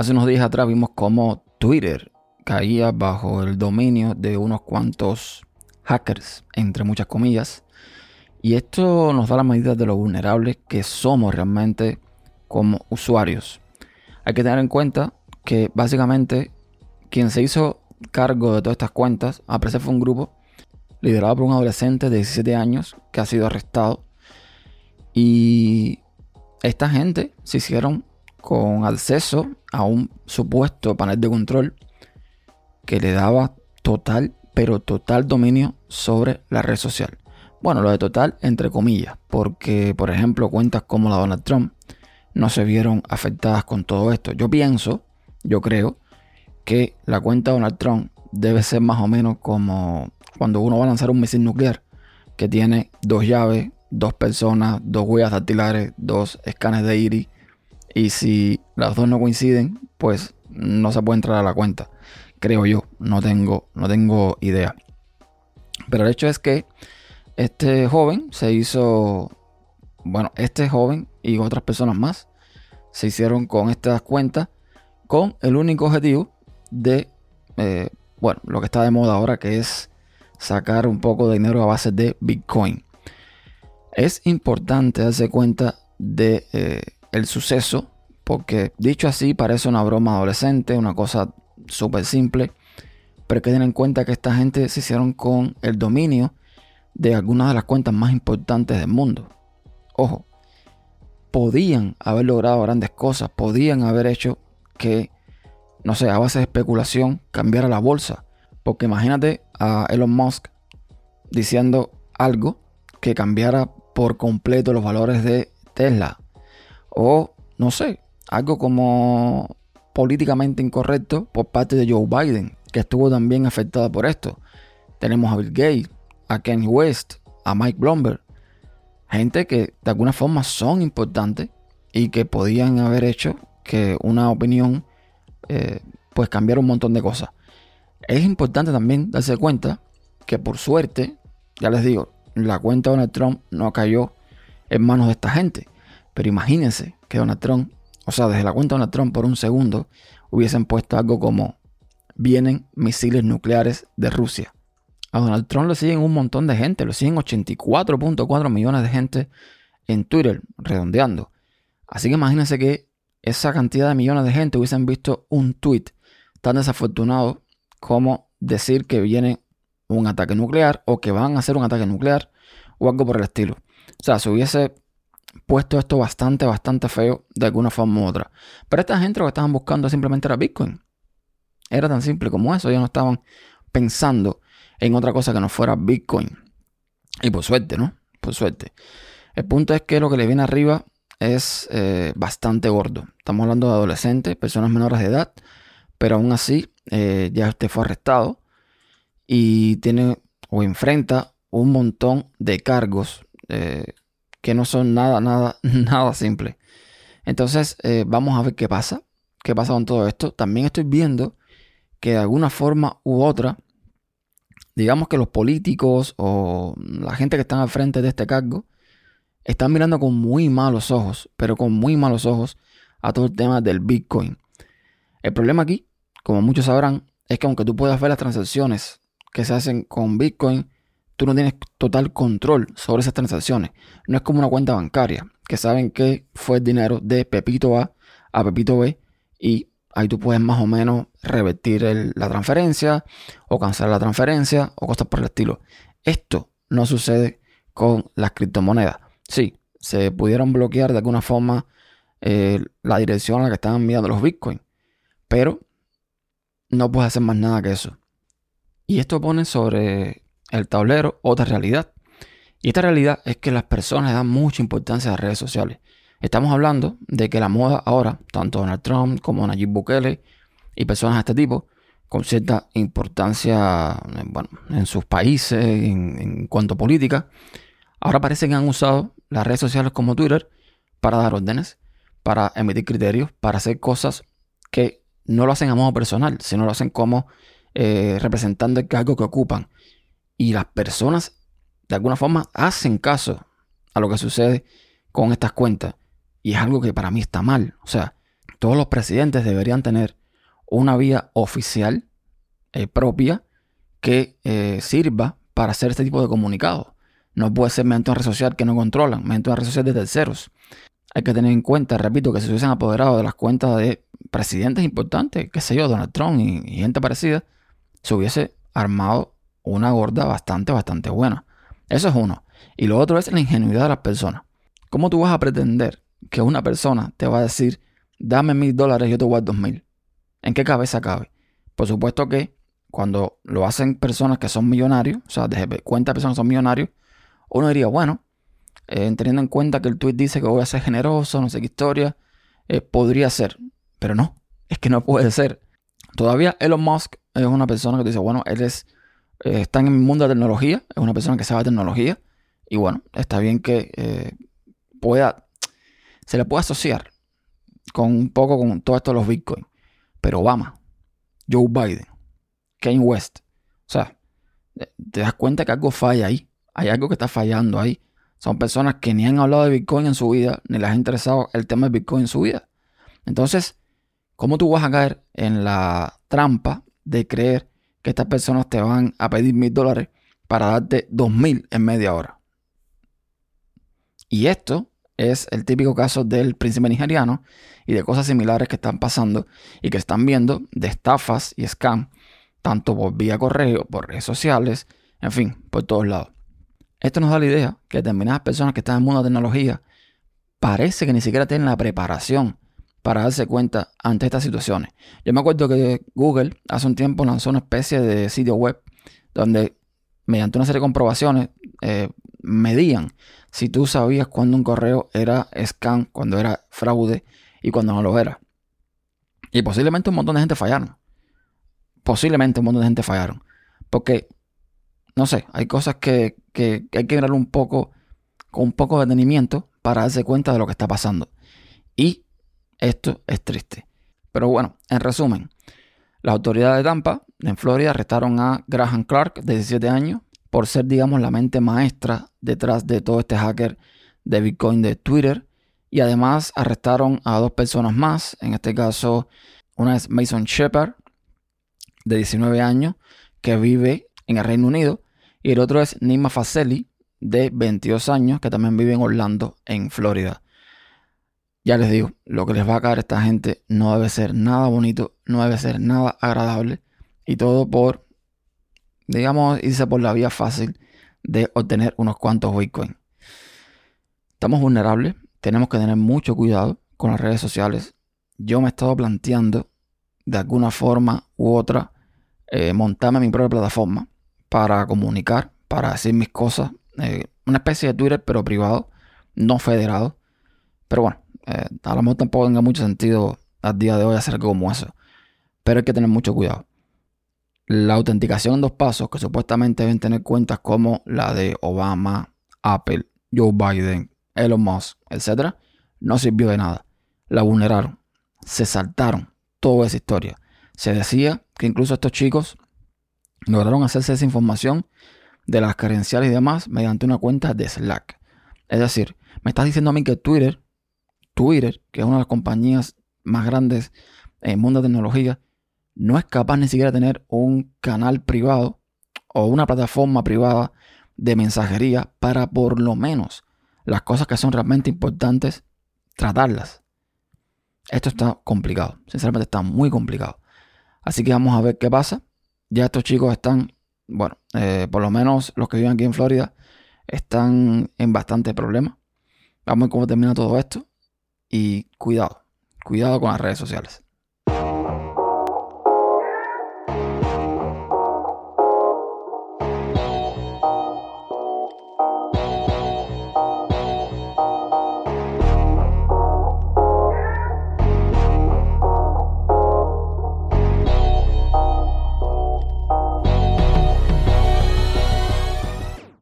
Hace unos días atrás vimos cómo Twitter caía bajo el dominio de unos cuantos hackers, entre muchas comillas. Y esto nos da la medida de lo vulnerables que somos realmente como usuarios. Hay que tener en cuenta que básicamente quien se hizo cargo de todas estas cuentas, a fue un grupo liderado por un adolescente de 17 años que ha sido arrestado. Y esta gente se hicieron con acceso a un supuesto panel de control que le daba total, pero total dominio sobre la red social. Bueno, lo de total entre comillas, porque por ejemplo cuentas como la Donald Trump no se vieron afectadas con todo esto. Yo pienso, yo creo, que la cuenta de Donald Trump debe ser más o menos como cuando uno va a lanzar un misil nuclear que tiene dos llaves, dos personas, dos huellas dactilares, dos escanes de iris y si las dos no coinciden, pues no se puede entrar a la cuenta. Creo yo, no tengo, no tengo idea. Pero el hecho es que este joven se hizo, bueno, este joven y otras personas más se hicieron con estas cuentas con el único objetivo de, eh, bueno, lo que está de moda ahora, que es sacar un poco de dinero a base de Bitcoin. Es importante darse cuenta de eh, el suceso, porque dicho así parece una broma adolescente, una cosa súper simple, pero hay que tener en cuenta que esta gente se hicieron con el dominio de algunas de las cuentas más importantes del mundo. Ojo, podían haber logrado grandes cosas, podían haber hecho que no sé, a base de especulación, cambiar a la bolsa. Porque imagínate a Elon Musk diciendo algo que cambiara por completo los valores de Tesla. O, no sé, algo como políticamente incorrecto por parte de Joe Biden, que estuvo también afectado por esto. Tenemos a Bill Gates, a Kanye West, a Mike Bloomberg. Gente que de alguna forma son importantes y que podían haber hecho que una opinión eh, pues cambiar un montón de cosas. Es importante también darse cuenta que por suerte, ya les digo, la cuenta de Donald Trump no cayó en manos de esta gente. Pero imagínense que Donald Trump, o sea, desde la cuenta de Donald Trump por un segundo, hubiesen puesto algo como vienen misiles nucleares de Rusia. A Donald Trump lo siguen un montón de gente, lo siguen 84.4 millones de gente en Twitter, redondeando. Así que imagínense que esa cantidad de millones de gente hubiesen visto un tweet tan desafortunado como decir que viene un ataque nuclear o que van a hacer un ataque nuclear o algo por el estilo. O sea, se hubiese puesto esto bastante, bastante feo de alguna forma u otra. Pero esta gente lo que estaban buscando simplemente era Bitcoin. Era tan simple como eso. Ellos no estaban pensando en otra cosa que no fuera Bitcoin. Y por suerte, ¿no? Por suerte. El punto es que lo que le viene arriba es eh, bastante gordo. Estamos hablando de adolescentes, personas menores de edad, pero aún así eh, ya usted fue arrestado y tiene o enfrenta un montón de cargos eh, que no son nada, nada, nada simple. Entonces, vamos a ver qué pasa, qué pasa con todo esto. También estoy viendo que de alguna forma u otra, digamos que los políticos o la gente que están al frente de este cargo, están mirando con muy malos ojos, pero con muy malos ojos, a todo el tema del Bitcoin. El problema aquí, como muchos sabrán, es que aunque tú puedas ver las transacciones que se hacen con Bitcoin, tú no tienes total control sobre esas transacciones. No es como una cuenta bancaria, que saben que fue el dinero de Pepito A a Pepito B y ahí tú puedes más o menos revertir la transferencia o cancelar la transferencia o cosas por el estilo. Esto no sucede con las criptomonedas sí, se pudieron bloquear de alguna forma eh, la dirección a la que estaban enviando los bitcoins. Pero no puedes hacer más nada que eso. Y esto pone sobre el tablero otra realidad. Y esta realidad es que las personas dan mucha importancia a las redes sociales. Estamos hablando de que la moda ahora, tanto Donald Trump como Nayib Bukele y personas de este tipo, con cierta importancia eh, bueno, en sus países, en, cuanto a política, ahora parece que han usado las redes sociales como Twitter para dar órdenes, para emitir criterios, para hacer cosas que no lo hacen a modo personal, sino lo hacen como eh, representando el cargo que ocupan. Y las personas, de alguna forma, hacen caso a lo que sucede con estas cuentas. Y es algo que para mí está mal. O sea, todos los presidentes deberían tener una vía oficial eh, propia que eh, sirva para hacer este tipo de comunicados. No puede ser mediante una red social que no controlan, mediante una red social de terceros. Hay que tener en cuenta, repito, que si se hubiesen apoderado de las cuentas de presidentes importantes, qué sé yo, Donald Trump y, y gente parecida, se hubiese armado una gorda bastante, bastante buena. Eso es uno. Y lo otro es la ingenuidad de las personas. ¿Cómo tú vas a pretender que una persona te va a decir, dame mil dólares, yo te voy a dos mil? ¿En qué cabeza cabe? Por supuesto que cuando lo hacen personas que son millonarios, o sea, de cuenta personas son millonarios, uno diría, bueno, eh, teniendo en cuenta que el tweet dice que voy a ser generoso, no sé qué historia, eh, podría ser, pero no, es que no puede ser. Todavía Elon Musk es una persona que dice, bueno, él es, eh, está en el mundo de tecnología, es una persona que sabe tecnología, y bueno, está bien que pueda, se le pueda asociar con un poco con todo esto de los bitcoins. Pero Obama, Joe Biden, Kanye West, o sea, te das cuenta que algo falla ahí. Hay algo que está fallando ahí. Son personas que ni han hablado de Bitcoin en su vida, ni les ha interesado el tema de Bitcoin en su vida. Entonces, ¿cómo tú vas a caer en la trampa de creer que estas personas te van a pedir mil dólares para darte dos mil en media hora? Y esto es el típico caso del príncipe nigeriano y de cosas similares que están pasando y que están viendo de estafas y scam, tanto por vía correo, por redes sociales, en fin, por todos lados. Esto nos da la idea que determinadas personas que están en el mundo de tecnología parece que ni siquiera tienen la preparación para darse cuenta ante estas situaciones. Yo me acuerdo que Google hace un tiempo lanzó una especie de sitio web donde mediante una serie de comprobaciones eh, medían si tú sabías cuando un correo era scam, cuando era fraude y cuando no lo era. Y posiblemente un montón de gente fallaron. Posiblemente un montón de gente fallaron. Porque, no sé, hay cosas que, que hay que mirar un poco, con un poco de detenimiento para darse cuenta de lo que está pasando. Y esto es triste. Pero bueno, en resumen, las autoridades de Tampa, en Florida, arrestaron a Graham Clark, de 17 años, por ser, digamos, la mente maestra detrás de todo este hacker de Bitcoin de Twitter. Y además arrestaron a dos personas más. En este caso, una es Mason Shepard, de 19 años, que vive en el Reino Unido. Y el otro es Nima Faceli, de 22 años, que también vive en Orlando, en Florida. Ya les digo, lo que les va a caer a esta gente no debe ser nada bonito, no debe ser nada agradable. Y todo por digamos, irse por la vía fácil de obtener unos cuantos Bitcoin. Estamos vulnerables, tenemos que tener mucho cuidado con las redes sociales. Yo me he estado planteando de alguna forma u otra eh, montarme mi propia plataforma para comunicar, para decir mis cosas. Eh, una especie de Twitter, pero privado, no federado. Pero bueno, eh, a lo mejor tampoco tenga mucho sentido al día de hoy hacer algo como eso. Pero hay que tener mucho cuidado. La autenticación en dos pasos, que supuestamente deben tener cuentas como la de Obama, Apple, Joe Biden, Elon Musk, etc., no sirvió de nada. La vulneraron. Se saltaron toda esa historia. Se decía que incluso estos chicos lograron hacerse esa información de las credenciales y demás mediante una cuenta de Slack. Es decir, me estás diciendo a mí que Twitter, Twitter, que es una de las compañías más grandes en el mundo de tecnología, no es capaz ni siquiera de tener un canal privado o una plataforma privada de mensajería para por lo menos las cosas que son realmente importantes tratarlas. Esto está complicado, sinceramente está muy complicado. Así que vamos a ver qué pasa. Ya estos chicos están, bueno, eh, por lo menos los que viven aquí en Florida, están en bastante problema. Vamos a ver cómo termina todo esto. Y cuidado, cuidado con las redes sociales.